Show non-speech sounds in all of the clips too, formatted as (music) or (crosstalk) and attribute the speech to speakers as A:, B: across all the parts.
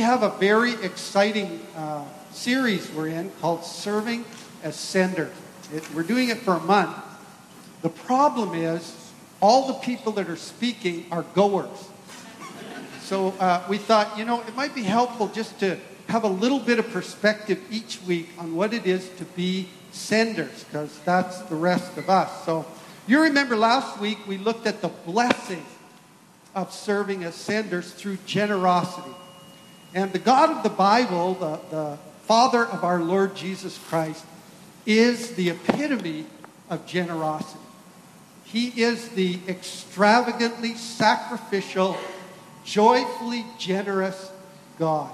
A: have a very exciting uh, series we're in called Serving as Sender. It, we're doing it for a month. The problem is, all the people that are speaking are goers. So uh, we thought, you know, it might be helpful just to have a little bit of perspective each week on what it is to be senders, because that's the rest of us. So you remember last week we looked at the blessing of serving as senders through generosity. And the God of the Bible, the, the Father of our Lord Jesus Christ, is the epitome of generosity. He is the extravagantly sacrificial, joyfully generous God.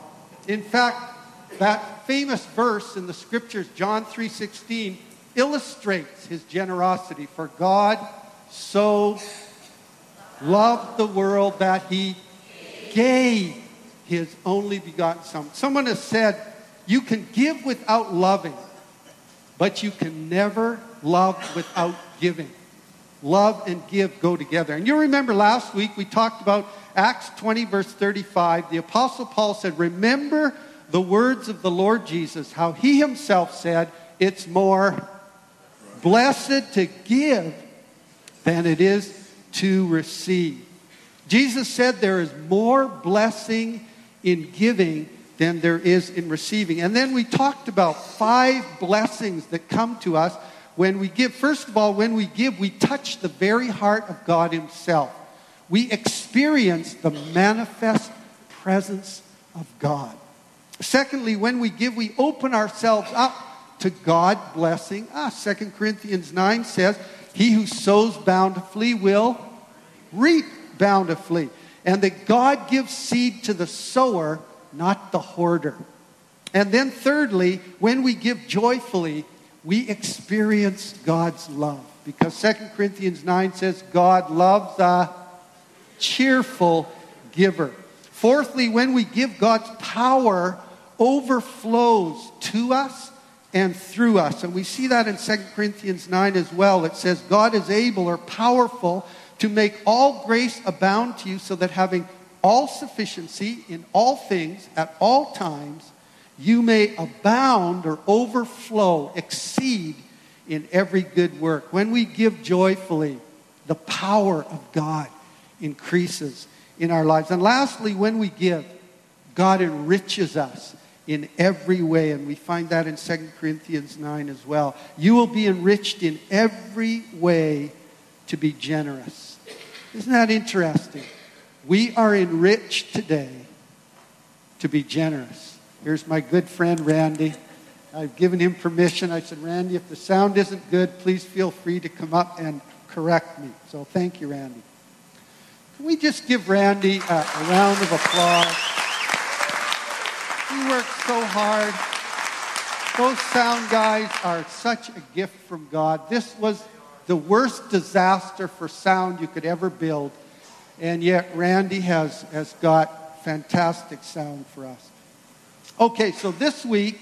A: In fact, that famous verse in the scriptures, John 3:16, illustrates his generosity. For God so loved the world that he gave his only begotten son. Someone has said, you can give without loving, but you can never love without giving. Love and give go together. And you remember last week we talked about Acts 20, verse 35. The Apostle Paul said, Remember the words of the Lord Jesus, how he himself said, It's more blessed to give than it is to receive. Jesus said there is more blessing in giving than there is in receiving. And then we talked about five blessings that come to us when we give. First of all, when we give, we touch the very heart of God Himself. We experience the manifest presence of God. Secondly, when we give, we open ourselves up to God blessing us. 2 Corinthians 9 says, He who sows bountifully will reap bountifully. And that God gives seed to the sower, not the hoarder. And then, thirdly, when we give joyfully, we experience God's love. Because 2 Corinthians 9 says, God loves a cheerful giver. Fourthly, when we give, God's power overflows to us and through us. And we see that in 2 Corinthians 9 as well. It says, God is able or powerful to make all grace abound to you, so that having all sufficiency in all things at all times, you may abound or overflow, exceed in every good work. When we give joyfully, the power of God increases in our lives. And lastly, when we give, God enriches us in every way. And we find that in 2 Corinthians 9 as well. You will be enriched in every way to be generous. Isn't that interesting? We are enriched today to be generous. Here's my good friend Randy. I've given him permission. I said, Randy, if the sound isn't good, please feel free to come up and correct me. So thank you, Randy. Can we just give Randy a, a round of applause? He worked so hard. Those sound guys are such a gift from God. This was the worst disaster for sound you could ever build. And yet, Randy has, has got fantastic sound for us. Okay, so this week,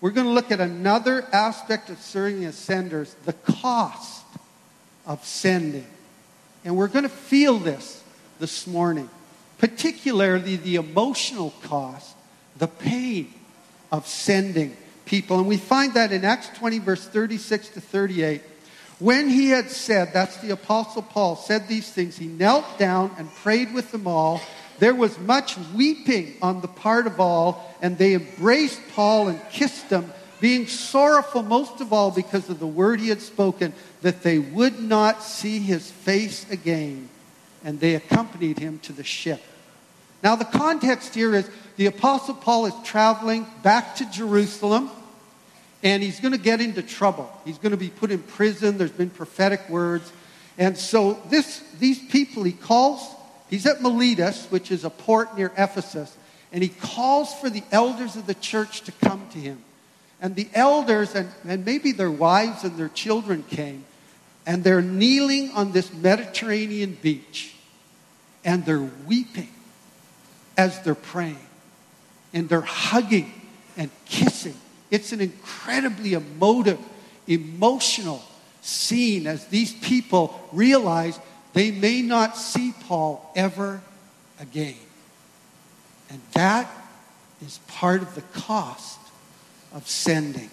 A: we're going to look at another aspect of serving as senders the cost of sending. And we're going to feel this this morning, particularly the emotional cost, the pain of sending people. And we find that in Acts 20, verse 36 to 38. When he had said, that's the Apostle Paul, said these things, he knelt down and prayed with them all. There was much weeping on the part of all, and they embraced Paul and kissed him, being sorrowful most of all because of the word he had spoken, that they would not see his face again. And they accompanied him to the ship. Now, the context here is the Apostle Paul is traveling back to Jerusalem and he's going to get into trouble. He's going to be put in prison. There's been prophetic words. And so this, these people, he calls, he's at Miletus, which is a port near Ephesus, and he calls for the elders of the church to come to him. And the elders, and, and maybe their wives and their children came, and they're kneeling on this Mediterranean beach, and they're weeping as they're praying, and they're hugging and kissing it's an incredibly emotive, emotional scene as these people realize they may not see Paul ever again. And that is part of the cost of sending.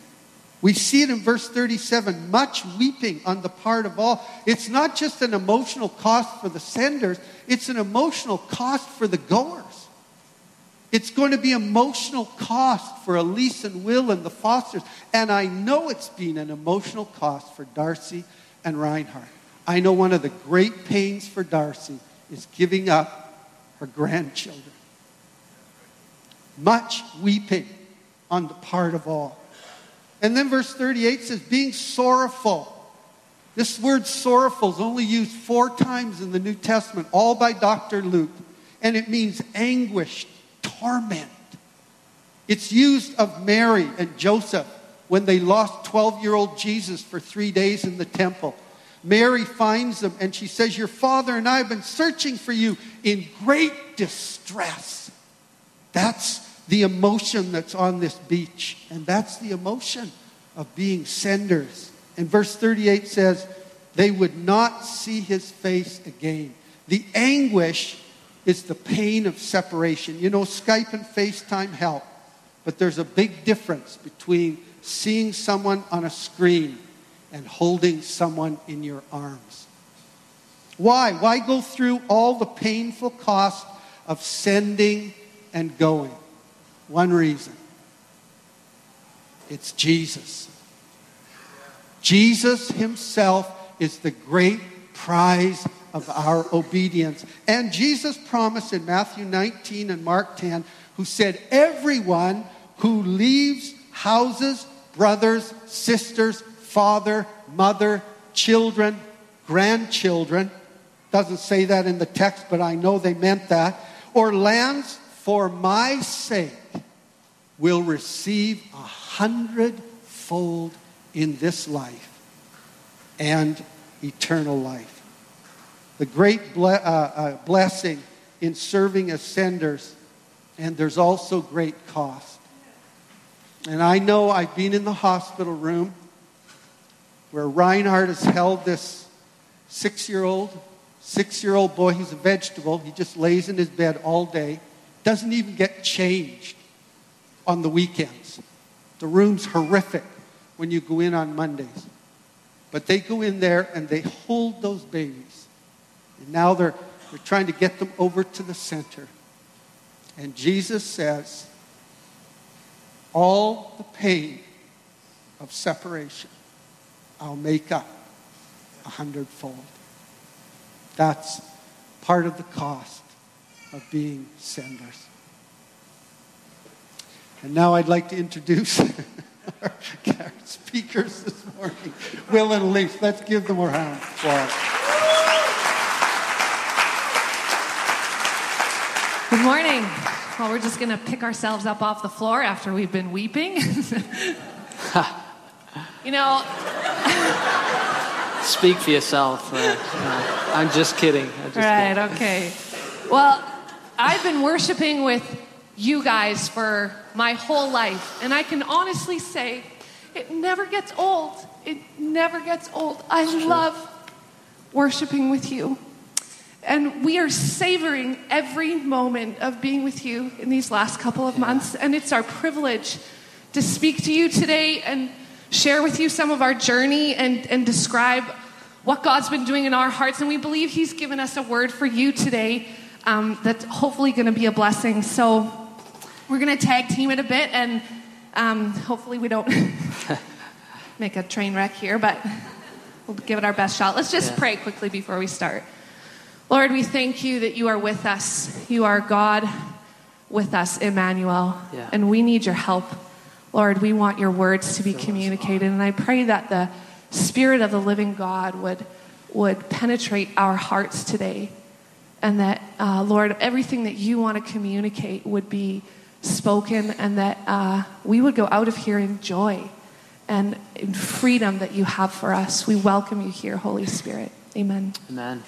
A: We see it in verse 37 much weeping on the part of all. It's not just an emotional cost for the senders, it's an emotional cost for the goers. It's going to be emotional cost for Elyse and Will and the Fosters. And I know it's been an emotional cost for Darcy and Reinhardt. I know one of the great pains for Darcy is giving up her grandchildren. Much weeping on the part of all. And then verse 38 says, being sorrowful. This word sorrowful is only used four times in the New Testament, all by Dr. Luke. And it means anguished, torment. It's used of Mary and Joseph when they lost 12 year old Jesus for three days in the temple. Mary finds them and she says, Your father and I have been searching for you in great distress. That's the emotion that's on this beach. And that's the emotion of being senders. And verse 38 says, They would not see his face again. The anguish is the pain of separation. You know, Skype and FaceTime help, but there's a big difference between seeing someone on a screen and holding someone in your arms. Why? Why go through all the painful cost of sending and going? One reason it's Jesus. Jesus Himself is the great prize of our obedience. And Jesus promised in Matthew 19 and Mark 10, who said, Everyone who leaves houses, brothers, sisters, father, mother, children, grandchildren, doesn't say that in the text, but I know they meant that, or lands for my sake will receive a hundredfold in this life and eternal life. The great ble- uh, uh, blessing in serving as senders, and there's also great cost. And I know I've been in the hospital room where Reinhardt has held this six year old, six year old boy. He's a vegetable. He just lays in his bed all day, doesn't even get changed on the weekends. The room's horrific when you go in on Mondays. But they go in there and they hold those babies. And now they're, they're trying to get them over to the center. And Jesus says, all the pain of separation I'll make up a hundredfold. That's part of the cost of being senders. And now I'd like to introduce (laughs) our speakers this morning, Will and Elyse. Let's give them a round of applause.
B: Good morning. Well, we're just going to pick ourselves up off the floor after we've been weeping. (laughs) you know. (laughs)
C: Speak for yourself. Uh, I'm just kidding. Just
B: right, kidding. okay. Well, I've been worshiping with you guys for my whole life. And I can honestly say, it never gets old. It never gets old. I love worshiping with you. And we are savoring every moment of being with you in these last couple of months. And it's our privilege to speak to you today and share with you some of our journey and, and describe what God's been doing in our hearts. And we believe He's given us a word for you today um, that's hopefully going to be a blessing. So we're going to tag team it a bit, and um, hopefully we don't (laughs) make a train wreck here, but we'll give it our best shot. Let's just yeah. pray quickly before we start. Lord, we thank you that you are with us. You are God with us, Emmanuel, yeah. and we need your help. Lord, we want your words to be communicated, and I pray that the Spirit of the living God would, would penetrate our hearts today, and that, uh, Lord, everything that you want to communicate would be spoken, and that uh, we would go out of here in joy and in freedom that you have for us. We welcome you here, Holy Spirit. Amen.
C: Amen.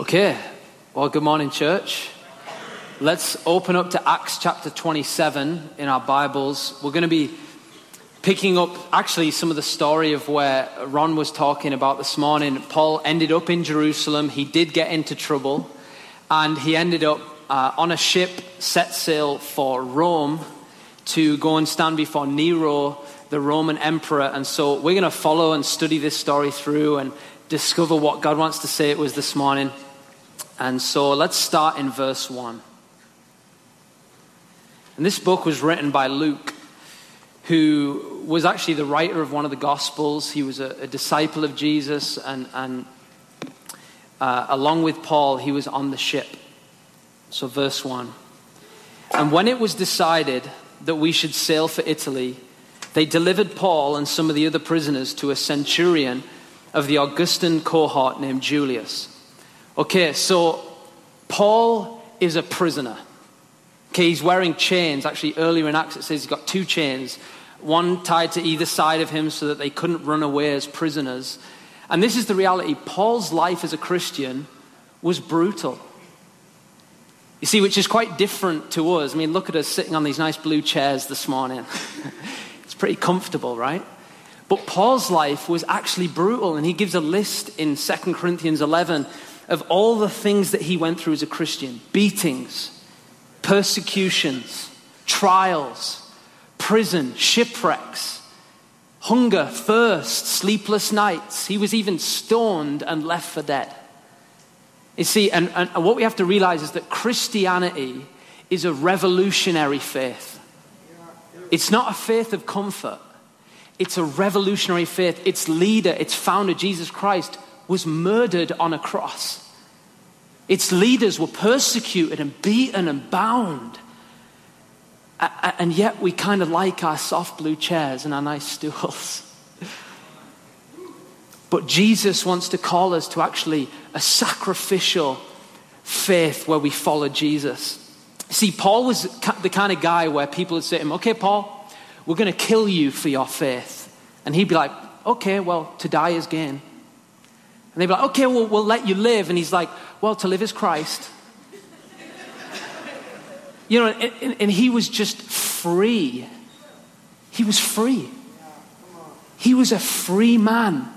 C: Okay. Well, good morning, church. Let's open up to Acts chapter 27 in our Bibles. We're going to be picking up actually some of the story of where Ron was talking about this morning. Paul ended up in Jerusalem. He did get into trouble, and he ended up uh, on a ship, set sail for Rome to go and stand before Nero, the Roman emperor. And so we're going to follow and study this story through and discover what God wants to say it was this morning. And so let's start in verse 1. And this book was written by Luke, who was actually the writer of one of the Gospels. He was a, a disciple of Jesus, and, and uh, along with Paul, he was on the ship. So, verse 1. And when it was decided that we should sail for Italy, they delivered Paul and some of the other prisoners to a centurion of the Augustan cohort named Julius. Okay, so Paul is a prisoner. Okay, he's wearing chains. Actually, earlier in Acts it says he's got two chains, one tied to either side of him so that they couldn't run away as prisoners. And this is the reality Paul's life as a Christian was brutal. You see, which is quite different to us. I mean, look at us sitting on these nice blue chairs this morning. (laughs) it's pretty comfortable, right? But Paul's life was actually brutal, and he gives a list in 2 Corinthians 11 of all the things that he went through as a Christian beatings, persecutions, trials, prison, shipwrecks, hunger, thirst, sleepless nights. He was even stoned and left for dead. You see, and, and what we have to realize is that Christianity is a revolutionary faith. It's not a faith of comfort, it's a revolutionary faith. Its leader, its founder, Jesus Christ, was murdered on a cross. Its leaders were persecuted and beaten and bound. And yet we kind of like our soft blue chairs and our nice stools. (laughs) But Jesus wants to call us to actually a sacrificial faith where we follow Jesus. See, Paul was the kind of guy where people would say to him, Okay, Paul, we're going to kill you for your faith. And he'd be like, Okay, well, to die is gain. And they'd be like, okay, well, we'll let you live. And he's like, well, to live is Christ. you know, and, and, he was just free. He was free. He was a free man.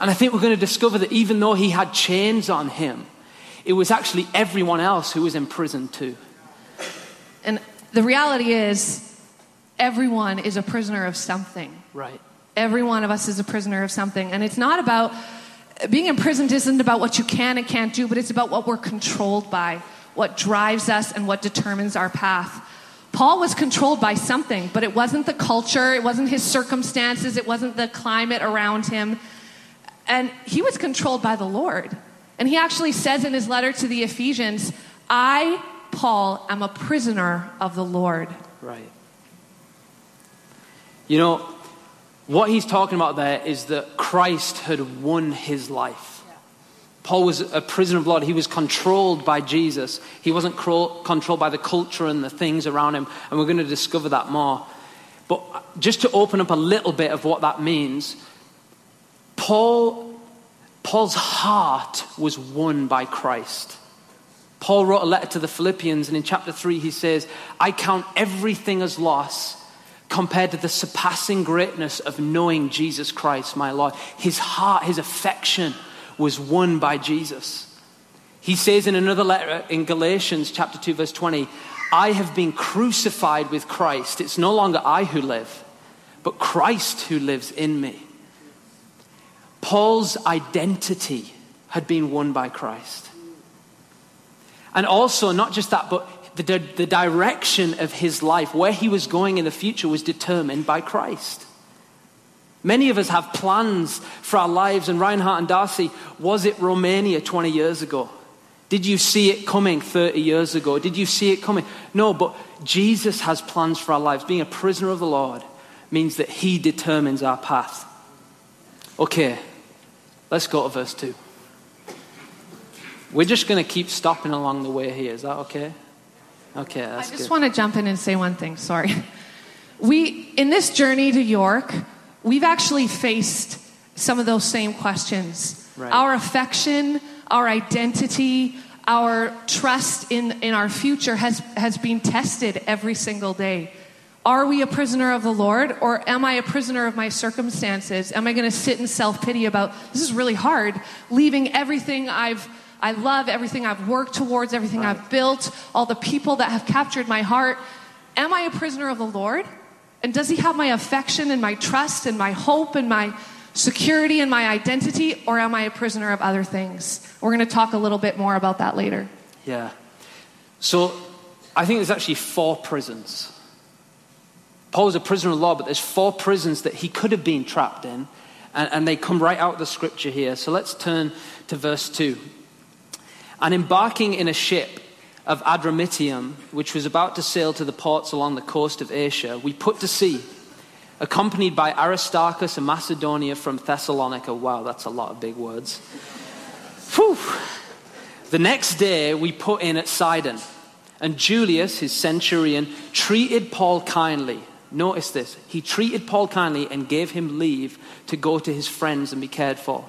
C: And I think we're going to discover that even though he had chains on him, it was actually everyone else who was in prison too.
B: And the reality is, everyone is a prisoner of something.
C: Right.
B: Every one of us is a prisoner of something. And it's not about being imprisoned isn't about what you can and can't do, but it's about what we're controlled by, what drives us and what determines our path. Paul was controlled by something, but it wasn't the culture, it wasn't his circumstances, it wasn't the climate around him. And he was controlled by the Lord. And he actually says in his letter to the Ephesians, I, Paul, am a prisoner of the Lord.
C: Right. You know, what he's talking about there is that Christ had won his life. Paul was a prisoner of blood. He was controlled by Jesus. He wasn't controlled by the culture and the things around him. And we're going to discover that more. But just to open up a little bit of what that means, Paul, Paul's heart was won by Christ. Paul wrote a letter to the Philippians, and in chapter 3, he says, I count everything as loss compared to the surpassing greatness of knowing Jesus Christ, my Lord. His heart, his affection was won by Jesus. He says in another letter in Galatians chapter 2 verse 20, I have been crucified with Christ. It's no longer I who live, but Christ who lives in me. Paul's identity had been won by Christ. And also, not just that, but the, the direction of his life, where he was going in the future, was determined by Christ. Many of us have plans for our lives, and Reinhard and Darcy, was it Romania 20 years ago? Did you see it coming 30 years ago? Did you see it coming? No, but Jesus has plans for our lives. Being a prisoner of the Lord means that He determines our path. Okay, let's go to verse 2. We're just going to keep stopping along the way here. Is that okay? Okay,
B: I just
C: good.
B: want to jump in and say one thing. Sorry. We, in this journey to York, we've actually faced some of those same questions.
C: Right.
B: Our affection, our identity, our trust in, in our future has, has been tested every single day. Are we a prisoner of the Lord or am I a prisoner of my circumstances? Am I going to sit in self pity about this is really hard, leaving everything I've I love everything I've worked towards, everything I've built, all the people that have captured my heart. Am I a prisoner of the Lord? And does He have my affection and my trust and my hope and my security and my identity? Or am I a prisoner of other things? We're going to talk a little bit more about that later.
C: Yeah. So I think there's actually four prisons. Paul was a prisoner of law, but there's four prisons that he could have been trapped in, and, and they come right out of the scripture here. So let's turn to verse 2. And embarking in a ship of Adramyttium, which was about to sail to the ports along the coast of Asia, we put to sea, accompanied by Aristarchus and Macedonia from Thessalonica. Wow, that's a lot of big words. Whew. The next day, we put in at Sidon, and Julius, his centurion, treated Paul kindly. Notice this. He treated Paul kindly and gave him leave to go to his friends and be cared for.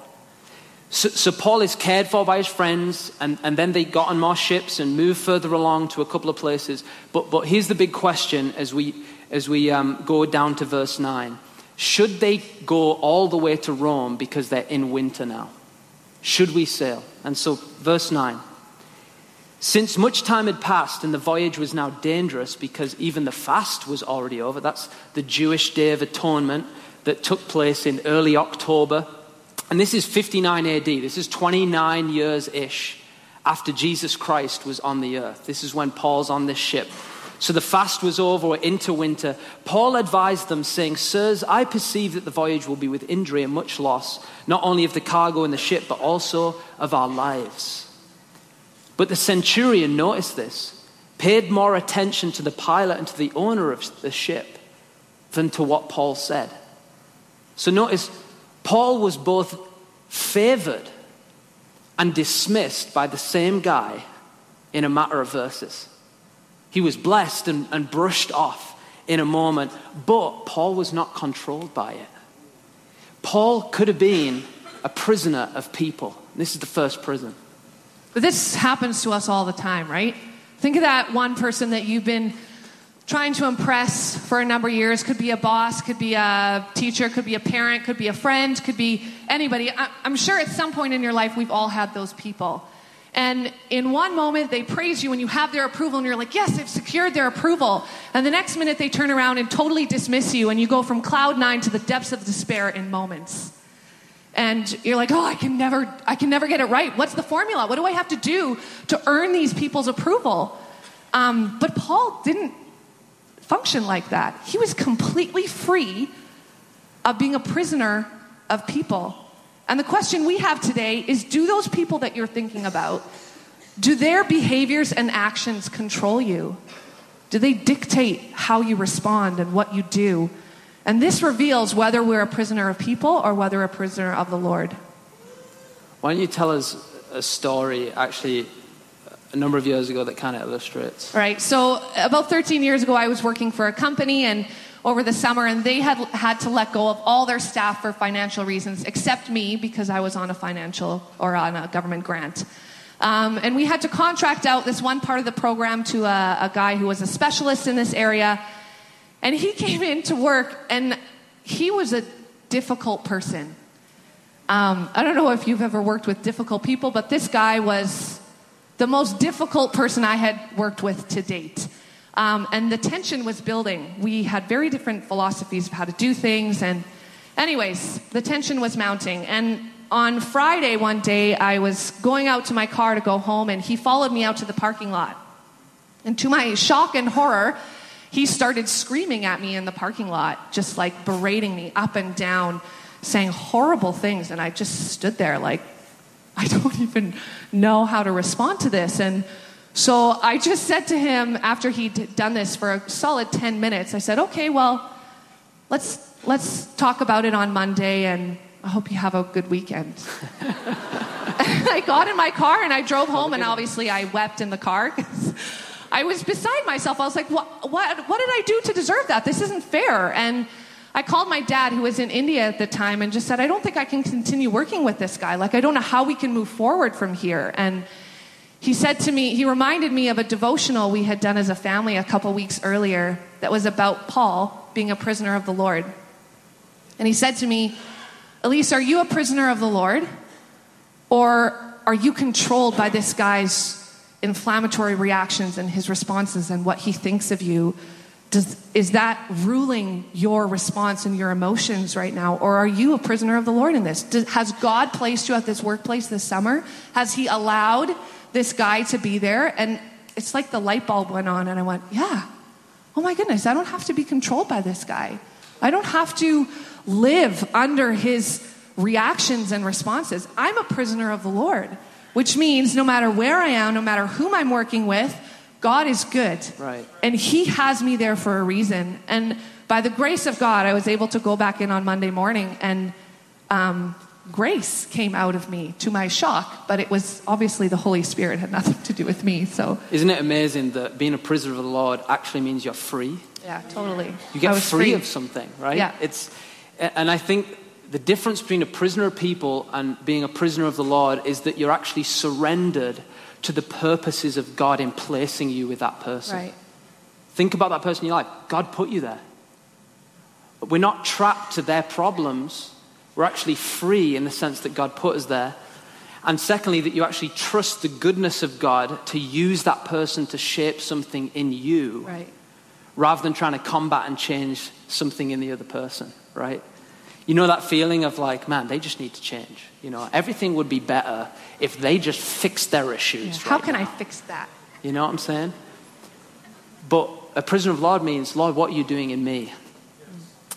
C: So, so, Paul is cared for by his friends, and, and then they got on more ships and moved further along to a couple of places. But, but here's the big question as we, as we um, go down to verse 9 Should they go all the way to Rome because they're in winter now? Should we sail? And so, verse 9 Since much time had passed and the voyage was now dangerous because even the fast was already over, that's the Jewish Day of Atonement that took place in early October and this is 59 AD. This is 29 years ish after Jesus Christ was on the earth. This is when Paul's on this ship. So the fast was over, into winter. Paul advised them, saying, Sirs, I perceive that the voyage will be with injury and much loss, not only of the cargo and the ship, but also of our lives. But the centurion, noticed this, paid more attention to the pilot and to the owner of the ship than to what Paul said. So notice, Paul was both favored and dismissed by the same guy in a matter of verses. He was blessed and, and brushed off in a moment, but Paul was not controlled by it. Paul could have been a prisoner of people. This is the first prison.
B: But this happens to us all the time, right? Think of that one person that you've been trying to impress for a number of years. Could be a boss, could be a teacher, could be a parent, could be a friend, could be anybody. I'm sure at some point in your life we've all had those people. And in one moment they praise you and you have their approval and you're like, yes, they've secured their approval. And the next minute they turn around and totally dismiss you and you go from cloud nine to the depths of despair in moments. And you're like, oh, I can never, I can never get it right. What's the formula? What do I have to do to earn these people's approval? Um, but Paul didn't function like that. He was completely free of being a prisoner of people. And the question we have today is do those people that you're thinking about, do their behaviors and actions control you? Do they dictate how you respond and what you do? And this reveals whether we're a prisoner of people or whether a prisoner of the Lord.
C: Why don't you tell us a story, actually, a number of years ago that kind of illustrates.
B: Right. So about 13 years ago, I was working for a company and over the summer, and they had had to let go of all their staff for financial reasons, except me because I was on a financial or on a government grant. Um, and we had to contract out this one part of the program to a, a guy who was a specialist in this area. And he (laughs) came in to work, and he was a difficult person. Um, I don't know if you've ever worked with difficult people, but this guy was the most difficult person I had worked with to date. Um, and the tension was building. We had very different philosophies of how to do things. And, anyways, the tension was mounting. And on Friday, one day, I was going out to my car to go home, and he followed me out to the parking lot. And to my shock and horror, he started screaming at me in the parking lot, just like berating me up and down, saying horrible things. And I just stood there like, I don't even know how to respond to this. And so I just said to him after he'd done this for a solid 10 minutes, I said, okay, well, let's, let's talk about it on Monday and I hope you have a good weekend. (laughs) I got in my car and I drove home and obviously I wept in the car. I was beside myself. I was like, what, what, what did I do to deserve that? This isn't fair. And I called my dad, who was in India at the time, and just said, I don't think I can continue working with this guy. Like, I don't know how we can move forward from here. And he said to me, he reminded me of a devotional we had done as a family a couple weeks earlier that was about Paul being a prisoner of the Lord. And he said to me, Elyse, are you a prisoner of the Lord? Or are you controlled by this guy's inflammatory reactions and his responses and what he thinks of you? Does, is that ruling your response and your emotions right now? Or are you a prisoner of the Lord in this? Does, has God placed you at this workplace this summer? Has He allowed this guy to be there? And it's like the light bulb went on, and I went, yeah, oh my goodness, I don't have to be controlled by this guy. I don't have to live under his reactions and responses. I'm a prisoner of the Lord, which means no matter where I am, no matter whom I'm working with, God is good.
C: Right.
B: And He has me there for a reason. And by the grace of God, I was able to go back in on Monday morning and um, grace came out of me to my shock, but it was obviously the Holy Spirit had nothing to do with me. So,
C: Isn't it amazing that being a prisoner of the Lord actually means you're free?
B: yeah, totally.
C: You get
B: was
C: free, of something, right?
B: Yeah.
C: It's, and I think the difference between a prisoner of people and being a prisoner of the Lord is that you're actually surrendered to the purposes of God in placing you with that person.
B: Right.
C: Think about that person in your life. God put you there. But we're not trapped to their problems. We're actually free in the sense that God put us there. And secondly, that you actually trust the goodness of God to use that person to shape something in you
B: Right.
C: rather than trying to combat and change something in the other person, right? You know that feeling of like, man, they just need to change. You know, everything would be better if they just fixed their issues.
B: How
C: right
B: can
C: now.
B: I fix that?
C: You know what I'm saying? But a prisoner of Lord means, Lord, what are you doing in me?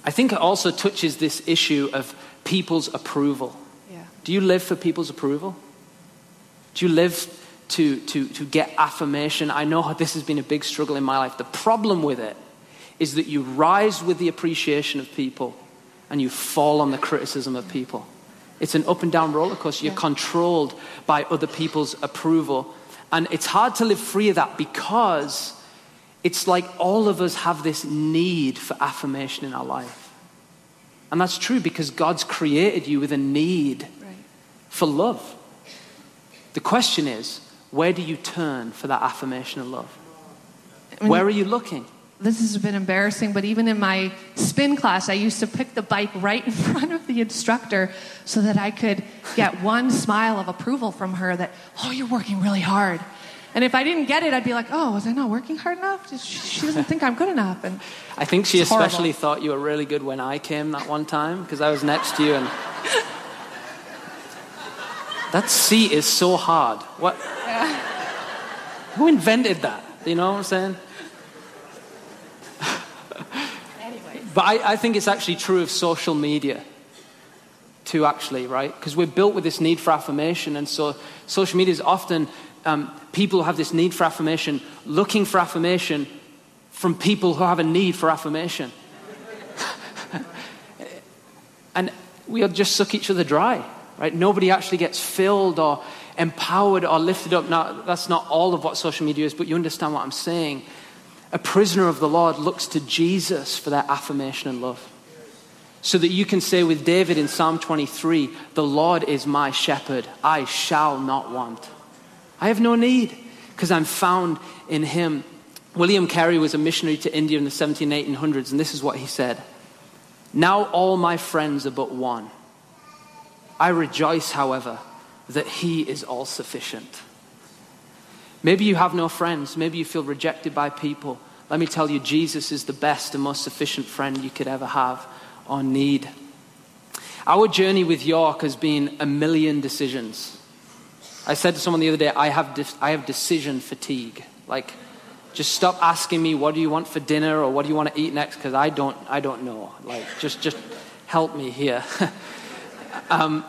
C: I think it also touches this issue of people's approval.
B: Yeah.
C: Do you live for people's approval? Do you live to, to, to get affirmation? I know this has been a big struggle in my life. The problem with it is that you rise with the appreciation of people and you fall on the criticism of people. It's an up and down roller coaster. You're
B: Yeah.
C: controlled by other people's approval. And it's hard to live free of that because it's like all of us have this need for affirmation in our life. And that's true because God's created you with a need
B: Right.
C: for love. The question is, where do you turn for that affirmation of love? Where are you looking?
B: This has been embarrassing, but even in my spin class, I used to pick the bike right in (laughs) front of the instructor so that I could get one smile of approval from her that, oh, you're working really hard. And if I didn't get it, I'd be like, oh, was I not working hard enough? She doesn't think I'm good enough. And
C: I think she
B: It's horrible.
C: especially thought you were really good when I came that one time because I was next to you and. (laughs) that seat is so hard. What? Who invented that? You know what I'm saying? But I, I think it's actually true of social media too, actually, right? Because we're built with this need for affirmation, and so social media is often um, people who have this need for affirmation, looking for affirmation from people who have a need for affirmation. (laughs) and we just suck each other dry, right? Nobody actually gets filled or empowered or lifted up. Now, that's not all of what social media is, but you understand what I'm saying. A prisoner of the Lord looks to Jesus for that affirmation and love. So that you can say with David in Psalm 23, The Lord is my shepherd, I shall not want. I have no need because I'm found in him. William Carey was a missionary to India in the 17 1800s, and this is what he said Now all my friends are but one. I rejoice, however, that he is all sufficient. Maybe you have no friends. Maybe you feel rejected by people. Let me tell you, Jesus is the best and most sufficient friend you could ever have or need. Our journey with York has been a million decisions. I said to someone the other day, I have, de- I have decision fatigue. Like, just stop asking me, what do you want for dinner or what do you want to eat next? Because I don't, I don't know. Like, just, just help me here. (laughs) um,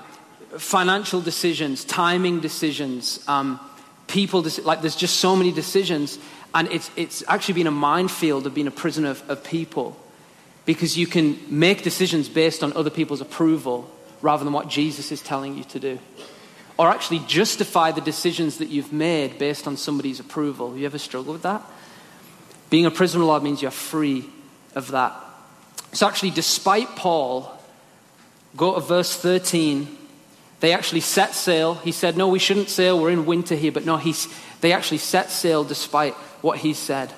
C: financial decisions, timing decisions, um, people, like there's just so many decisions. And it's, it's actually been a minefield of being a prisoner of, of people because you can make decisions based on other people's approval rather than what Jesus is telling you to do. Or actually justify the decisions that you've made based on somebody's approval. You ever struggle with that? Being a prisoner of the Lord means you're free of that. So, actually, despite Paul, go to verse 13. They actually set sail. He said, No, we shouldn't sail. We're in winter here. But no, he's, they actually set sail despite what he said.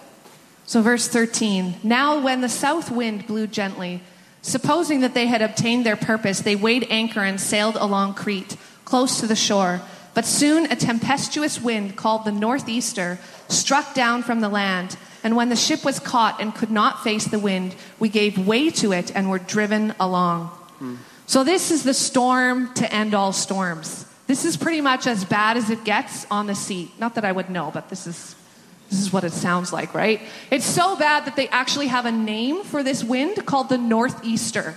B: So, verse 13 Now, when the south wind blew gently, supposing that they had obtained their purpose, they weighed anchor and sailed along Crete, close to the shore. But soon a tempestuous wind called the Northeaster struck down from the land. And when the ship was caught and could not face the wind, we gave way to it and were driven along. Hmm. So, this is the storm to end all storms. This is pretty much as bad as it gets on the sea. Not that I would know, but this is, this is what it sounds like, right? It's so bad that they actually have a name for this wind called the Northeaster.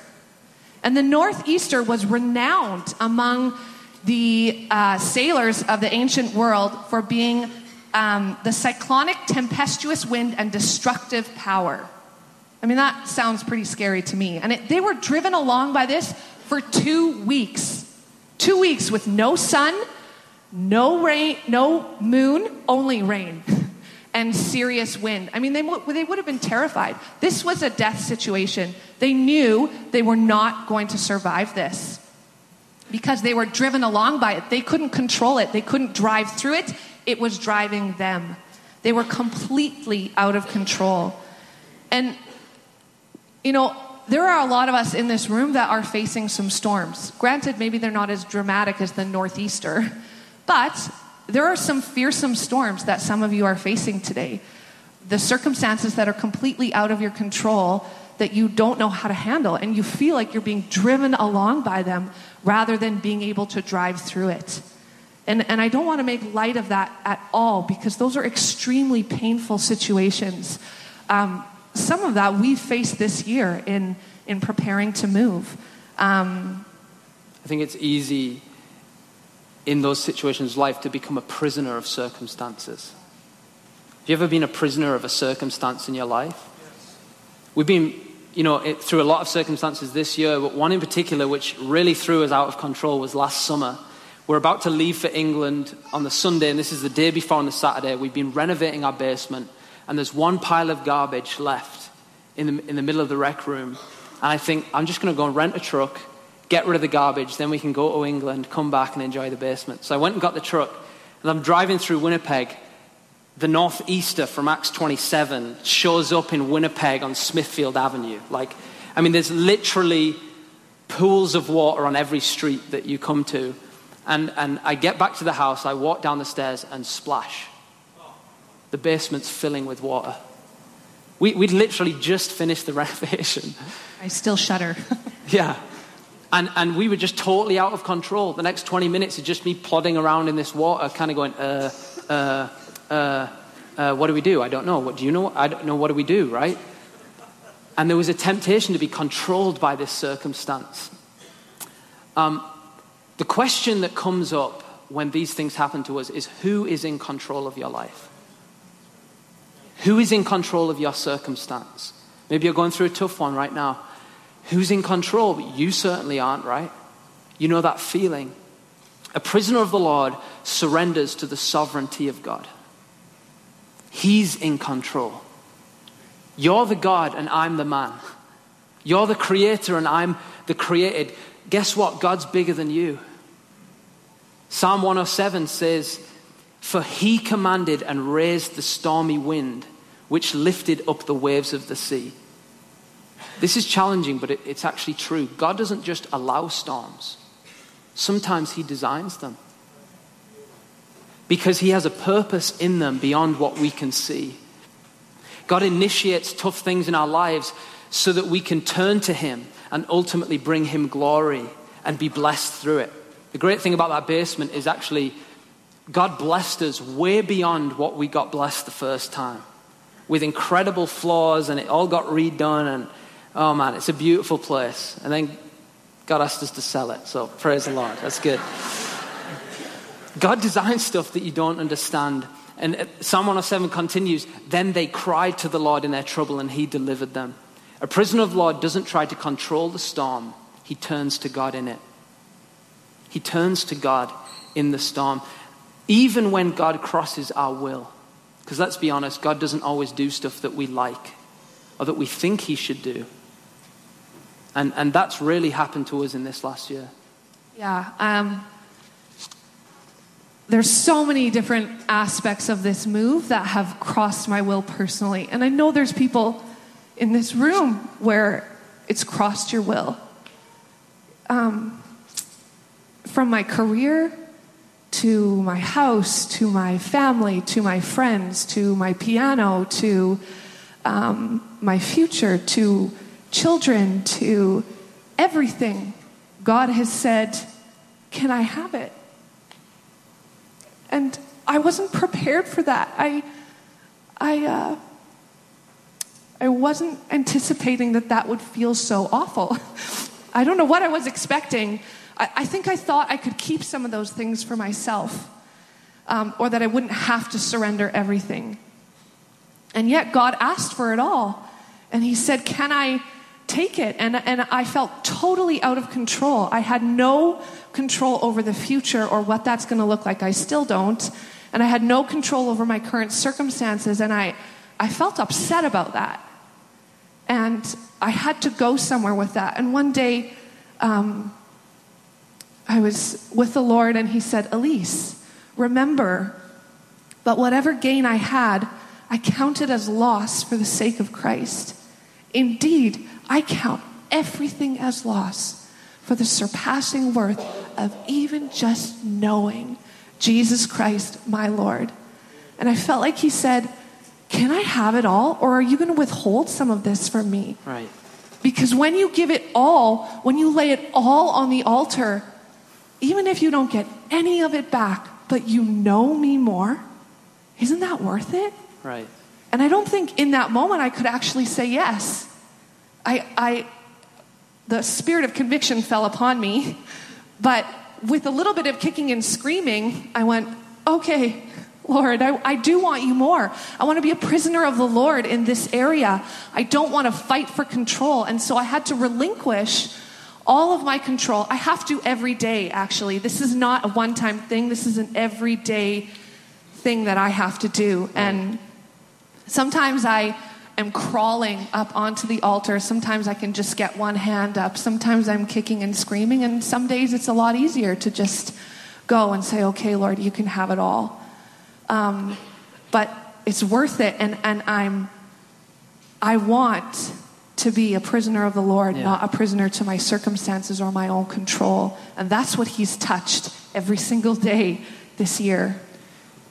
B: And the Northeaster was renowned among the uh, sailors of the ancient world for being um, the cyclonic, tempestuous wind and destructive power. I mean, that sounds pretty scary to me. And it, they were driven along by this for two weeks. Two weeks with no sun, no rain, no moon, only rain, (laughs) and serious wind. I mean, they, they would have been terrified. This was a death situation. They knew they were not going to survive this because they were driven along by it. They couldn't control it, they couldn't drive through it. It was driving them. They were completely out of control. And, you know, there are a lot of us in this room that are facing some storms. Granted, maybe they're not as dramatic as the Northeaster, but there are some fearsome storms that some of you are facing today. The circumstances that are completely out of your control that you don't know how to handle, and you feel like you're being driven along by them rather than being able to drive through it. And, and I don't want to make light of that at all because those are extremely painful situations. Um, some of that we faced this year in, in preparing to move. Um,
C: I think it's easy in those situations of life to become a prisoner of circumstances. Have you ever been a prisoner of a circumstance in your life? We've been, you know, it, through a lot of circumstances this year, but one in particular which really threw us out of control was last summer. We're about to leave for England on the Sunday, and this is the day before on the Saturday. We've been renovating our basement, and there's one pile of garbage left in the, in the middle of the rec room. And I think, I'm just going to go and rent a truck, get rid of the garbage, then we can go to England, come back, and enjoy the basement. So I went and got the truck, and I'm driving through Winnipeg. The Northeaster from Acts 27 shows up in Winnipeg on Smithfield Avenue. Like, I mean, there's literally pools of water on every street that you come to. And, and I get back to the house, I walk down the stairs and splash. The basement's filling with water. We, we'd literally just finished the (laughs) renovation.
B: I still shudder. (laughs)
C: yeah. And, and we were just totally out of control. The next 20 minutes is just me plodding around in this water, kind of going, uh, uh, uh, uh, what do we do? I don't know. What do you know? I don't know. What do we do, right? And there was a temptation to be controlled by this circumstance. Um, the question that comes up when these things happen to us is who is in control of your life? Who is in control of your circumstance? Maybe you're going through a tough one right now. Who's in control? You certainly aren't, right? You know that feeling. A prisoner of the Lord surrenders to the sovereignty of God. He's in control. You're the God and I'm the man. You're the creator and I'm the created. Guess what? God's bigger than you. Psalm 107 says, For he commanded and raised the stormy wind, which lifted up the waves of the sea. This is challenging, but it, it's actually true. God doesn't just allow storms, sometimes he designs them. Because he has a purpose in them beyond what we can see. God initiates tough things in our lives so that we can turn to him and ultimately bring him glory and be blessed through it. The great thing about that basement is actually God blessed us way beyond what we got blessed the first time. With incredible flaws and it all got redone and oh man it's a beautiful place. And then god asked us to sell it so praise the lord. That's good. God designs stuff that you don't understand. And psalm 107 continues then they cried to the lord in their trouble and he delivered them. A prisoner of the lord doesn't try to control the storm. He turns to god in it. He turns to god in the storm even when god crosses our will because let's be honest, God doesn't always do stuff that we like or that we think He should do. And, and that's really happened to us in this last year.
B: Yeah. Um, there's so many different aspects of this move that have crossed my will personally. And I know there's people in this room where it's crossed your will. Um, from my career to my house, to my family, to my friends, to my piano, to um, my future, to children, to everything. God has said, Can I have it? And I wasn't prepared for that. I, I, uh, I wasn't anticipating that that would feel so awful. (laughs) I don't know what I was expecting. I, I think I thought I could keep some of those things for myself, um, or that I wouldn't have to surrender everything. And yet, God asked for it all. And He said, Can I take it? And, and I felt totally out of control. I had no control over the future or what that's going to look like. I still don't. And I had no control over my current circumstances. And I, I felt upset about that. And I had to go somewhere with that. And one day, um, I was with the Lord, and He said, Elyse, remember, but whatever gain I had, I counted as loss for the sake of Christ. Indeed, I count everything as loss for the surpassing worth of even just knowing Jesus Christ, my Lord. And I felt like He said, Can I have it all, or are you going to withhold some of this from me?
C: Right.
B: Because when you give it all, when you lay it all on the altar, even if you don't get any of it back, but you know me more, isn't that worth it?
C: Right.
B: And I don't think in that moment I could actually say yes. I, I, the spirit of conviction fell upon me, but with a little bit of kicking and screaming, I went, okay, Lord, I, I do want you more. I want to be a prisoner of the Lord in this area. I don't want to fight for control. And so I had to relinquish all of my control. I have to every day, actually. This is not a one time thing, this is an everyday thing that I have to do. And sometimes I am crawling up onto the altar. Sometimes I can just get one hand up. Sometimes I'm kicking and screaming. And some days it's a lot easier to just go and say, okay, Lord, you can have it all. Um, but it's worth it. And, and I'm, I want to be a prisoner of the Lord,
C: Yeah.
B: not a prisoner to my circumstances or my own control. And that's what He's touched every single day this year.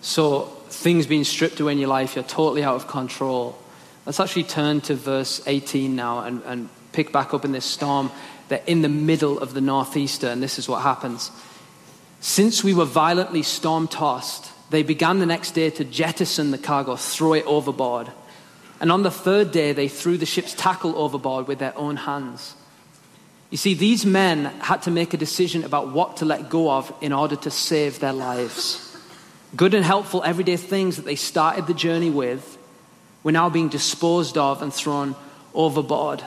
C: So, things being stripped away in your life, you're totally out of control. Let's actually turn to verse 18 now and, and pick back up in this storm. They're in the middle of the northeaster, and this is what happens. Since we were violently storm tossed, they began the next day to jettison the cargo, throw it overboard. And on the third day, they threw the ship's tackle overboard with their own hands. You see, these men had to make a decision about what to let go of in order to save their lives. Good and helpful everyday things that they started the journey with were now being disposed of and thrown overboard.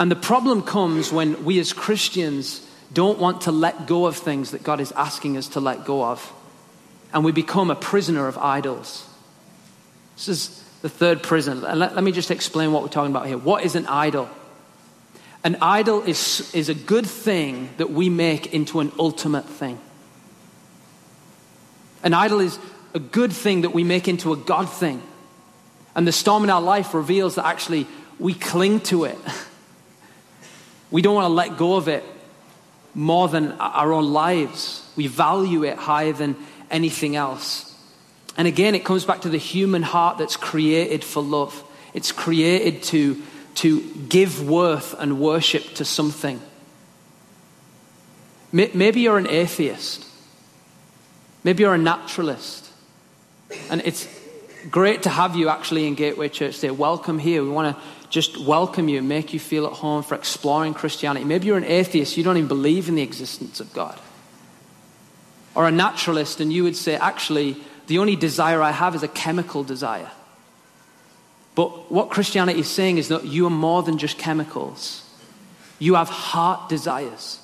C: And the problem comes when we as Christians don't want to let go of things that God is asking us to let go of. And we become a prisoner of idols. This is the third prison. And let, let me just explain what we're talking about here. What is an idol? An idol is, is a good thing that we make into an ultimate thing. An idol is a good thing that we make into a God thing. And the storm in our life reveals that actually we cling to it. (laughs) We don't want to let go of it more than our own lives. We value it higher than anything else. And again, it comes back to the human heart that's created for love. It's created to, to give worth and worship to something. Maybe you're an atheist. Maybe you're a naturalist. And it's great to have you actually in Gateway Church today. Welcome here. We want to just welcome you, make you feel at home for exploring Christianity. Maybe you're an atheist, you don't even believe in the existence of God. Or a naturalist, and you would say, actually, the only desire I have is a chemical desire. But what Christianity is saying is that you are more than just chemicals. You have heart desires.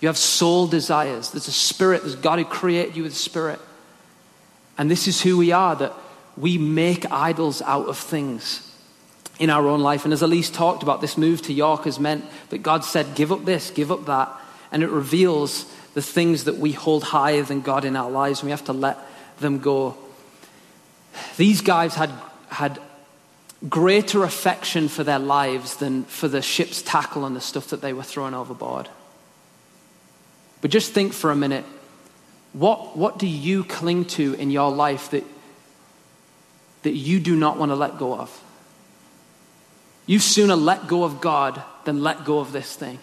C: You have soul desires. There's a spirit. There's God who created you with a spirit. And this is who we are that we make idols out of things in our own life. And as Elyse talked about, this move to York has meant that God said, give up this, give up that. And it reveals the things that we hold higher than God in our lives, and we have to let them go. These guys had, had greater affection for their lives than for the ship's tackle and the stuff that they were throwing overboard. But just think for a minute What, what do you cling to in your life that, that you do not want to let go of? You sooner let go of God than let go of this thing.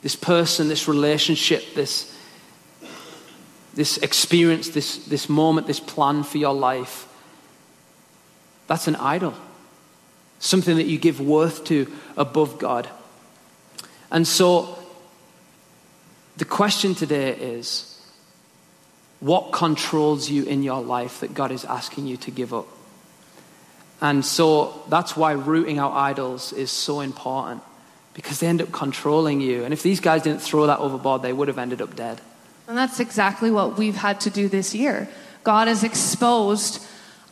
C: This person, this relationship, this, this experience, this, this moment, this plan for your life. That's an idol. Something that you give worth to above God. And so, the question today is what controls you in your life that God is asking you to give up? And so that's why rooting out idols is so important because they end up controlling you. And if these guys didn't throw that overboard, they would have ended up dead.
B: And that's exactly what we've had to do this year. God has exposed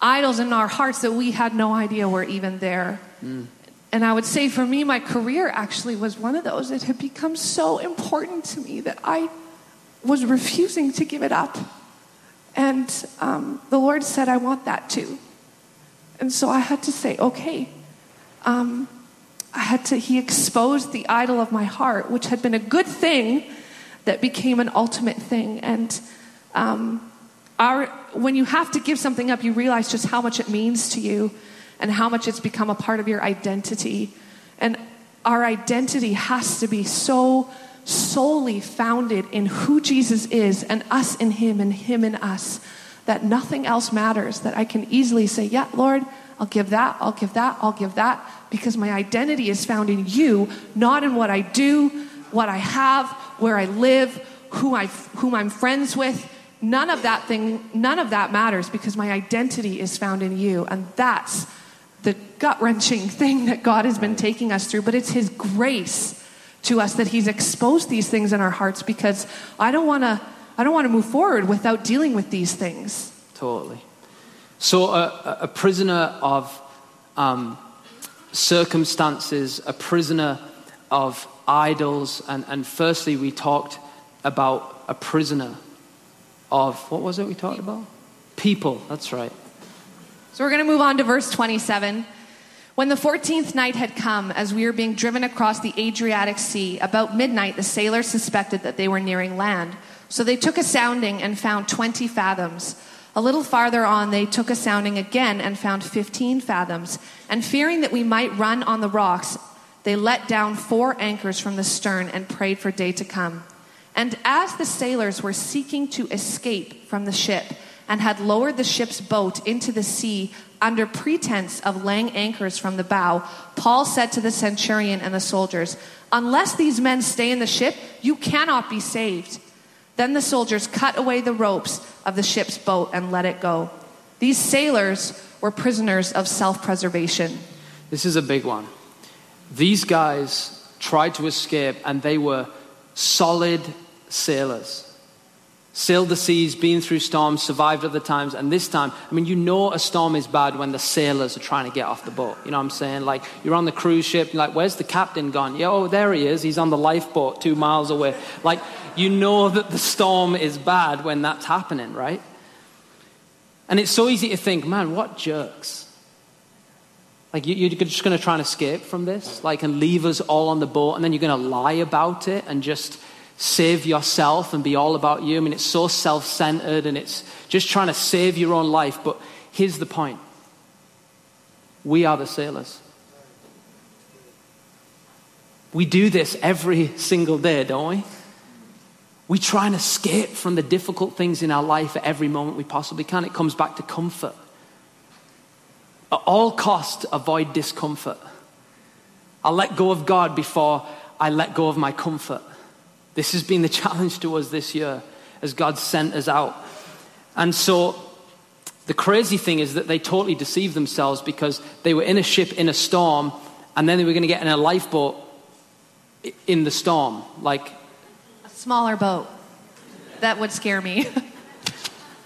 B: idols in our hearts that we had no idea were even there. Mm. And I would say for me, my career actually was one of those that had become so important to me that I was refusing to give it up. And um, the Lord said, I want that too. And so I had to say, okay. Um, I had to, he exposed the idol of my heart, which had been a good thing that became an ultimate thing. And um, our, when you have to give something up, you realize just how much it means to you and how much it's become a part of your identity. And our identity has to be so solely founded in who Jesus is and us in him and him in us that nothing else matters. That I can easily say, Yeah, Lord, I'll give that, I'll give that, I'll give that, because my identity is found in you, not in what I do, what I have, where I live, who I, whom I'm friends with. None of that thing, none of that matters because my identity is found in you. And that's the gut wrenching (laughs) thing that God has been taking us through. But it's His grace to us that He's exposed these things in our hearts because I don't want to. I don't want to move forward without dealing with these things.
C: Totally. So, a, a prisoner of um, circumstances, a prisoner of idols, and, and firstly, we talked about a prisoner of what was it we talked about? People, that's right.
B: So, we're going to move on to verse 27. When the 14th night had come, as we were being driven across the Adriatic Sea, about midnight the sailors suspected that they were nearing land. So they took a sounding and found 20 fathoms. A little farther on, they took a sounding again and found 15 fathoms. And fearing that we might run on the rocks, they let down four anchors from the stern and prayed for day to come. And as the sailors were seeking to escape from the ship and had lowered the ship's boat into the sea under pretense of laying anchors from the bow, Paul said to the centurion and the soldiers, Unless these men stay in the ship, you cannot be saved. Then the soldiers cut away the ropes of the ship's boat and let it go. These sailors were prisoners of self preservation.
C: This is a big one. These guys tried to escape and they were solid sailors sailed the seas, been through storms, survived other times, and this time, I mean, you know a storm is bad when the sailors are trying to get off the boat. You know what I'm saying? Like, you're on the cruise ship, like, where's the captain gone? Yeah, oh, there he is. He's on the lifeboat two miles away. Like, you know that the storm is bad when that's happening, right? And it's so easy to think, man, what jerks. Like, you're just going to try and escape from this, like, and leave us all on the boat, and then you're going to lie about it and just save yourself and be all about you. I mean, it's so self centered and it's just trying to save your own life. But here's the point we are the sailors. We do this every single day, don't we? We try and escape from the difficult things in our life at every moment we possibly can. It comes back to comfort. At all cost, avoid discomfort. I let go of God before I let go of my comfort. This has been the (laughs) challenge to us this year as God sent us out. And so the crazy thing is that they totally deceived themselves because they were in a ship in a storm and then they were going to get in a lifeboat in the storm. Like
B: a smaller boat. That would scare me. (laughs)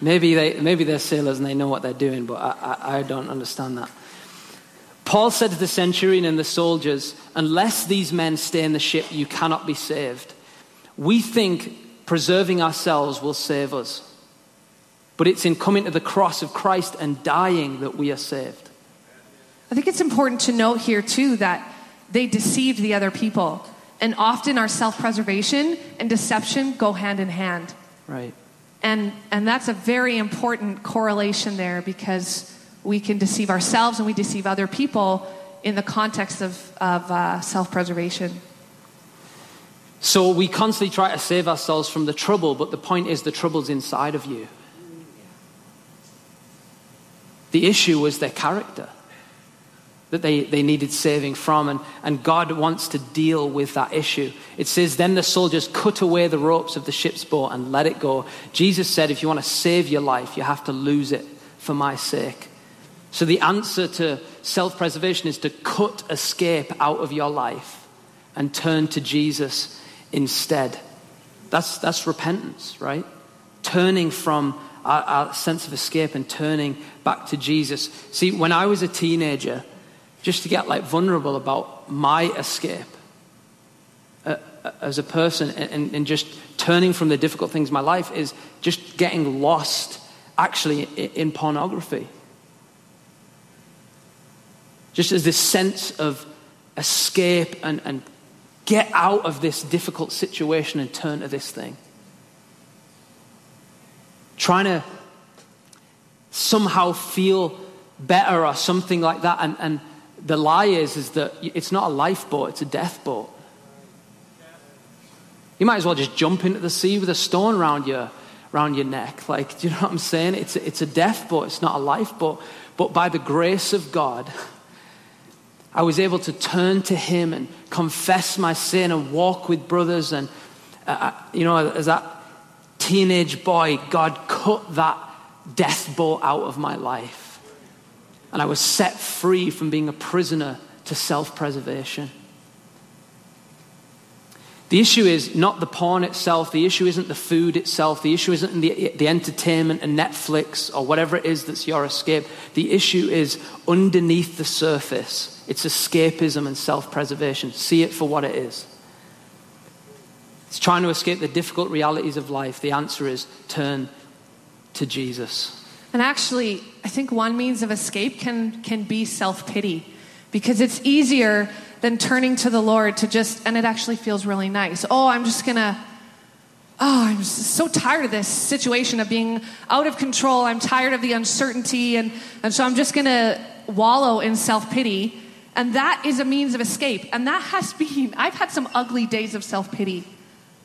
C: maybe, they, maybe they're sailors and they know what they're doing, but I, I, I don't understand that. Paul said to the centurion and the soldiers, Unless these men stay in the ship, you cannot be saved. We think preserving ourselves will save us. But it's in coming to the cross of Christ and dying that we are saved.
B: I think it's important to note here, too, that they deceived the other people. And often our self preservation and deception go hand in hand.
C: Right.
B: And, and that's a very important correlation there because we can deceive ourselves and we deceive other people in the context of, of uh, self preservation.
C: So we constantly try to save ourselves from the trouble, but the point is the trouble's inside of you. The issue was their character that they, they needed saving from, and, and God wants to deal with that issue. It says, Then the soldiers cut away the ropes of the ship's boat and let it go. Jesus said, If you want to save your life, you have to lose it for my sake. So the answer to self preservation is to cut escape out of your life and turn to Jesus instead. That's, that's repentance, right? Turning from our, our sense of escape and turning back to Jesus. See, when I was a teenager, just to get like vulnerable about my escape uh, uh, as a person and, and, just turning from the difficult things in my life is just getting lost actually in, pornography. Just as this sense of escape and, and get out of this difficult situation and turn to this thing. Trying to somehow feel better or something like that and, and the lie is, is that it's not a lifeboat, it's a death boat. You might as well just jump into the sea with a stone around your, around your neck. (laughs) Like, do you know what I'm saying? It's a, it's a death boat, it's not a lifeboat. But by the grace of God, (laughs) I was able to turn to Him and confess my sin and walk with brothers. And, uh, uh you know, as that teenage boy, God cut that death boat out of my life and I was set free from being a prisoner to self preservation. The issue is not the porn itself, the issue isn't the food itself, the issue isn't the, the entertainment and Netflix or whatever it is that's your escape. The issue is underneath the surface. It's escapism and self preservation. See it for what it is. It's trying to escape the difficult realities of life. The answer is turn to Jesus.
B: And actually, I think one means of escape can, can be self pity because it's easier than turning to the Lord to just, and it actually feels really nice. Oh, I'm just gonna, oh, I'm so tired of this situation of being out of control. I'm tired of the uncertainty. And, and so I'm just gonna wallow in self pity. And that is a means of escape. And that has (laughs) been, I've had some ugly days of self pity.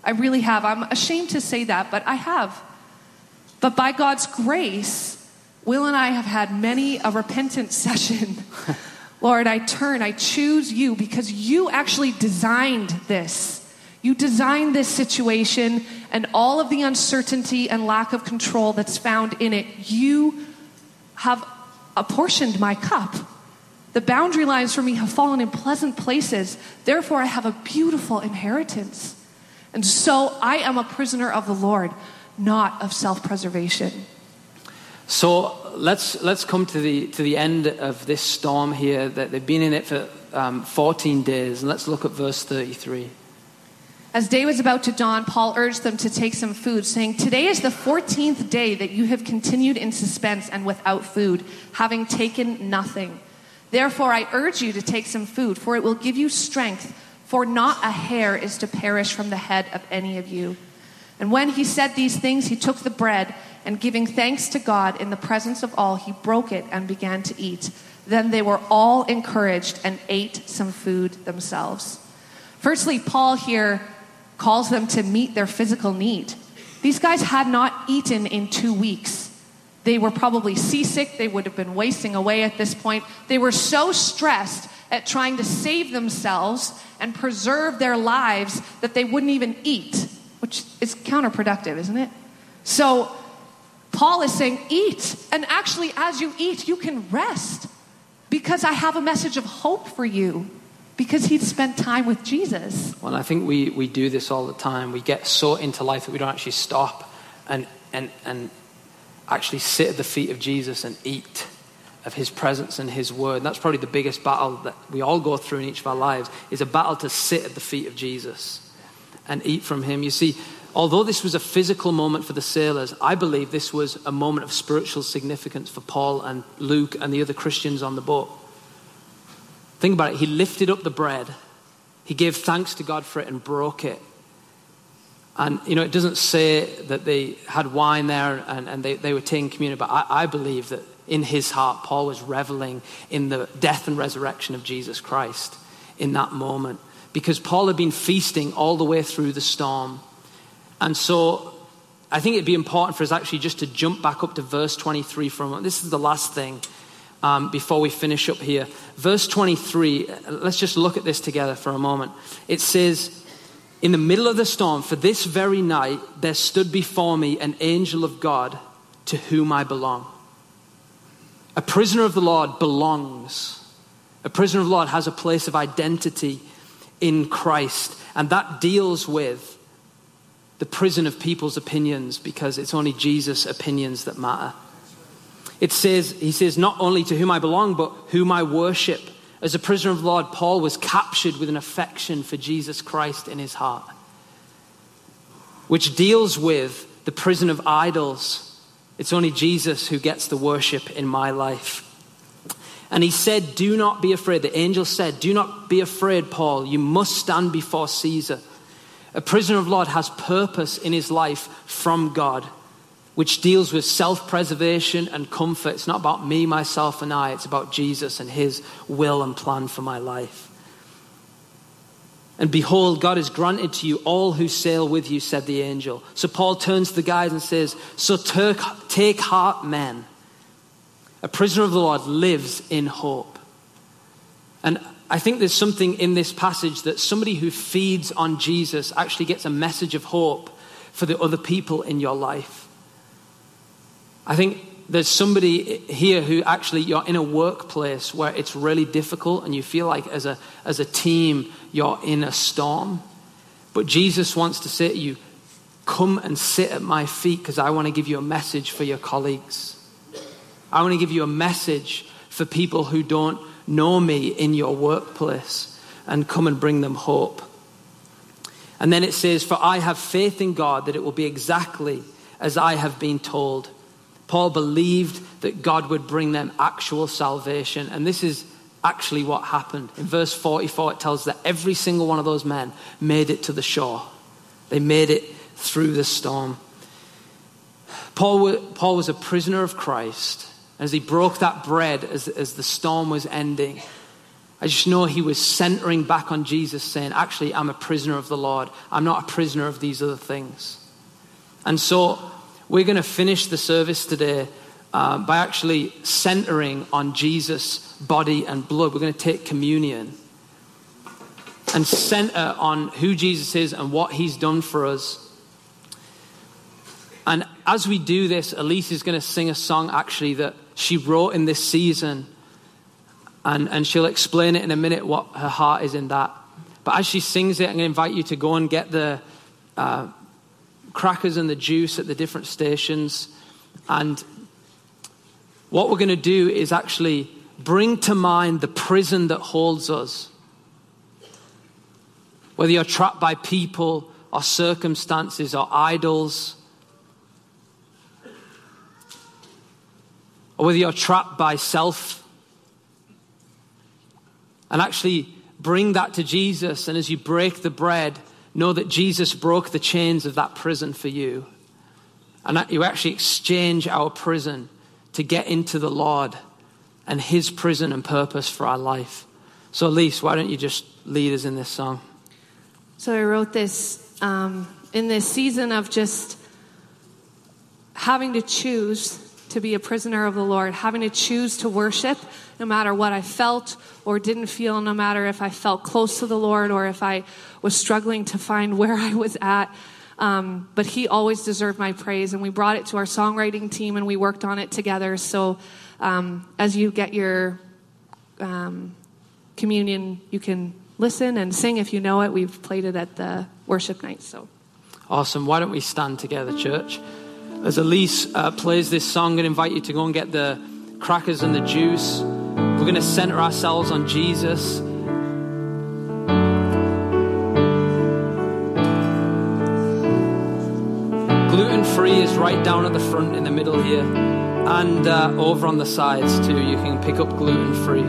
B: I really have. I'm ashamed to say that, but I have. But by God's grace, Will and I have had many a repentant (laughs) session. Lord, I turn, I choose you because you actually designed this. You designed this situation and all of the uncertainty and lack of control that's found in it. You have apportioned my cup. The boundary lines for me have fallen in pleasant places. Therefore, I have a beautiful inheritance. And so I am a prisoner of the Lord, not of self preservation.
C: So let's, let's come to the, to the end of this storm here. That they've been in it for um, 14 days. And let's look at verse 33.
B: As day was about to dawn, Paul urged them to take some food, saying, Today is the 14th day that you have continued in suspense and without food, having taken nothing. Therefore, I urge you to take some food, for it will give you strength, for not a hair is to perish from the head of any of you. And when he said these things, he took the bread and giving thanks to God in the presence of all, he broke it and began to eat. Then they were all encouraged and ate some food themselves. Firstly, Paul here calls them to meet their physical need. These guys had not eaten in two weeks. They were probably seasick. They would have been wasting away at this point. They were so stressed at trying to save themselves and preserve their lives that they wouldn't even eat, which is counterproductive, isn't it? So Paul is saying, eat. And actually, as you eat, you can rest because I have a message of hope for you because he'd spent time with Jesus.
C: Well, I think we, we do this all the time. We get so into life that we don't actually stop and, and, and actually sit at the feet of Jesus and eat of his presence and his word. And that's probably the biggest battle that we all go through in each of our lives is a battle to sit at the feet of Jesus and eat from him. You see, Although this was a physical moment for the sailors, I believe this was a moment of spiritual significance for Paul and Luke and the other Christians on the boat. Think about it. He lifted up the bread, he gave thanks to God for it and broke it. And, you know, it doesn't say that they had wine there and, and they, they were taking communion, but I, I believe that in his heart, Paul was reveling in the death and resurrection of Jesus Christ in that moment. Because Paul had been feasting all the way through the storm. And so I think it'd be important for us actually just to jump back up to verse 23 for a moment. This is the last thing um, before we finish up here. Verse 23, let's just look at this together for a moment. It says, In the middle of the storm, for this very night, there stood before me an angel of God to whom I belong. A prisoner of the Lord belongs. A prisoner of the Lord has a place of identity in Christ, and that deals with the prison of people's opinions because it's only Jesus' opinions that matter. It says, he says, not only to whom I belong, but whom I worship. As a prisoner of the Lord, Paul was captured with an affection for Jesus Christ in his heart, which deals with the prison of idols. It's only Jesus who gets the worship in my life. And he said, Do not be afraid. The angel said, Do not be afraid, Paul. You must stand before Caesar. A prisoner of Lord has purpose in his life from God which deals with self preservation and comfort. It's not about me, myself, and I. It's about Jesus and his will and plan for my life. And behold, God has granted to you all who sail with you, said the angel. So Paul turns to the guys and says, So take heart, men. A prisoner of the Lord lives in hope. And I think there's something in this passage that somebody who feeds on Jesus actually gets a message of hope for the other people in your life. I think there's somebody here who actually you're in a workplace where it's really difficult and you feel like as a, as a team you're in a storm. But Jesus wants to say to you, Come and sit at my feet because I want to give you a message for your colleagues. I want to give you a message for people who don't know me in your workplace and come and bring them hope. And then it says, For I have faith in God that it will be exactly as I have been told. Paul believed that God would bring them actual salvation. And this is actually what happened. In verse 44, it tells that every single one of those men made it to the shore, they made it through the storm. Paul, Paul was a prisoner of Christ. As he broke that bread as, as the storm was ending, I just know he was centering back on Jesus, saying, Actually, I'm a prisoner of the Lord. I'm not a prisoner of these other things. And so we're going to finish the service today uh, by actually centering on Jesus' body and blood. We're going to take communion and center on who Jesus is and what he's done for us. And as we do this, Elyse is going to sing a song actually that she wrote in this season. And, and she'll explain it in a minute what her heart is in that. But as she sings it, I'm going to invite you to go and get the, uh, crackers and the juice at the different stations. And what we're going to do is actually bring to mind the prison that holds us. Whether you're trapped by people or circumstances or idols, or whether you're trapped by self, and actually bring that to Jesus. And as you break the bread, know that Jesus broke the chains of that prison for you. And that you actually exchange our prison to get into the Lord and His prison and purpose for our life. So, Elyse, why don't you just lead us in this song?
B: So, I wrote this um, in this season of just having to choose to be a prisoner of the Lord, having to choose to worship no matter what I felt or didn't feel, no matter if I felt close to the Lord or if I was struggling to find (laughs) where I was at. Um, but he always deserved my praise, and we brought it to our songwriting team and we worked on it together. So um, as you get your um, communion, you can listen and sing if you know it. We've played it at the worship night. So
C: awesome! Why don't we stand together, church? As Elyse uh, plays this song, I'm going to invite you to go and get the crackers and the juice. We're going to center ourselves on Jesus. Gluten free is right down at the front in the middle here, and uh, over on the sides too. You can pick up gluten free.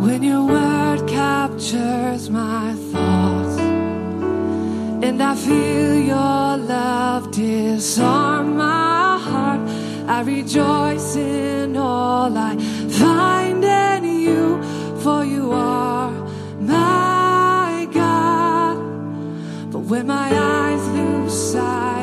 B: When your word captures my thoughts And I feel your love disarm my heart. I rejoice in all I find in you, for you are my God. But when my eyes lose sight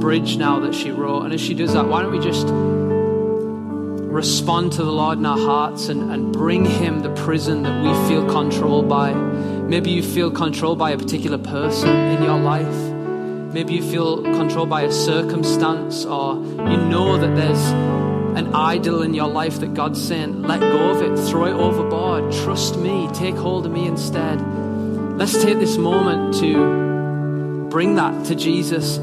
C: bridge now that she wrote. And as she does that, why don't we just respond to the Lord in our hearts and, and bring Him the prison that we feel controlled by? Maybe you feel controlled by a particular person in your life. Maybe you feel controlled by a circumstance, or you know that there's an idol in your life that God's saying, let go of it, throw it overboard, trust me, take hold of me instead. Let's take this moment to bring that to Jesus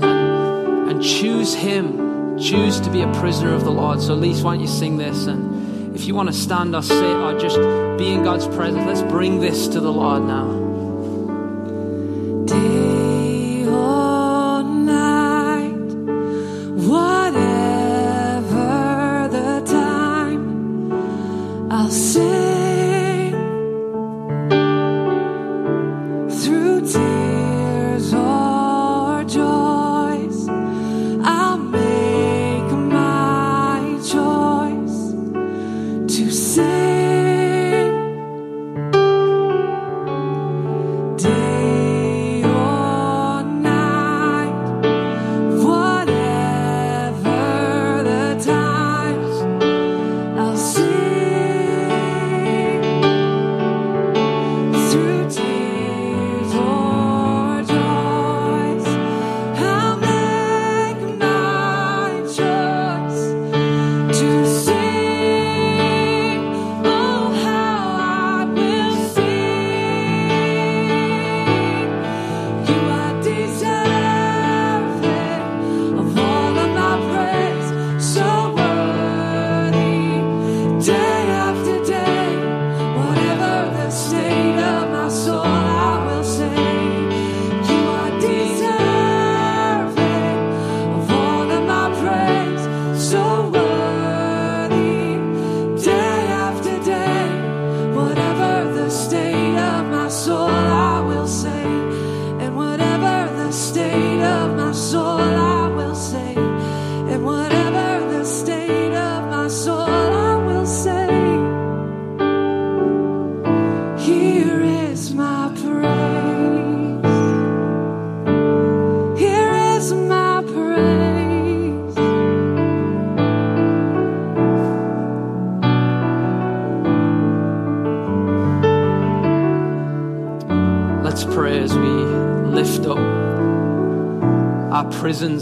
C: and, choose Him. Choose to be a prisoner of the Lord. So, Elyse, why don't you sing this? And if you want to stand or sit or just be in God's presence, let's bring this to the Lord now.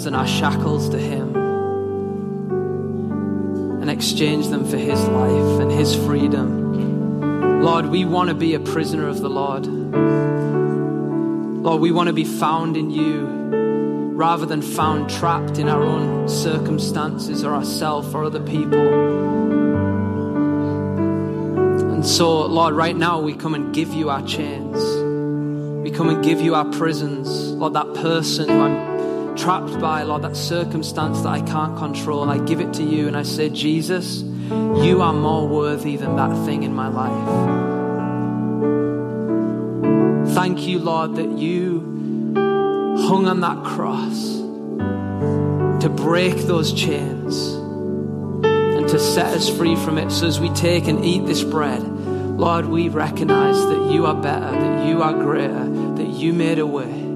C: Prisons and our shackles to Him and exchange them for His life and His freedom. Lord, we want to be a prisoner of the Lord. Lord, we want to be found in you rather than found trapped in our own circumstances or ourselves or other people. And so, Lord, right now we come and give you our chains. We come and give you our prisons. Lord, that person who I'm trapped by, Lord, that circumstance that I can't control, I give it to you and I say, Jesus, you are more worthy than that thing in my life. Thank you, Lord, that you hung on that cross to break those chains and to set us free from it. So as we take and eat this bread, Lord, we recognize that you are better, that you are greater, that you made a way.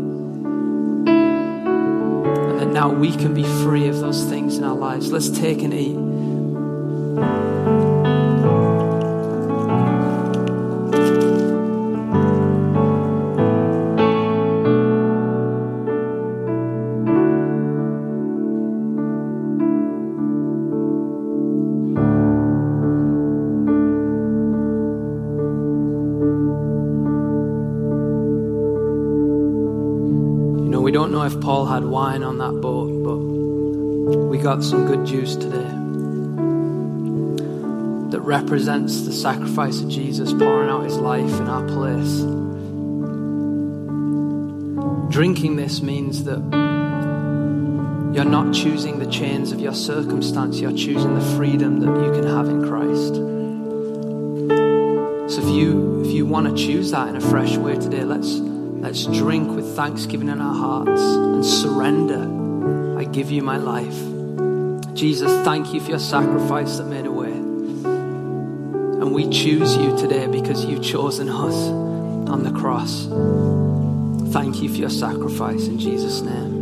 C: Now we can be free of those things in our lives. Let's take and eat. Some good juice today that represents the sacrifice of Jesus pouring out his life in our place. Drinking this means that you're not choosing the chains of your circumstance, you're choosing the freedom that you can have in Christ. So if you if you want to choose that in a fresh way today, let's let's drink with thanksgiving in our hearts and surrender. I give you my life. Jesus, thank you for your sacrifice that made a way. And we choose you today because you've chosen us on the cross. Thank you for your sacrifice in Jesus' name.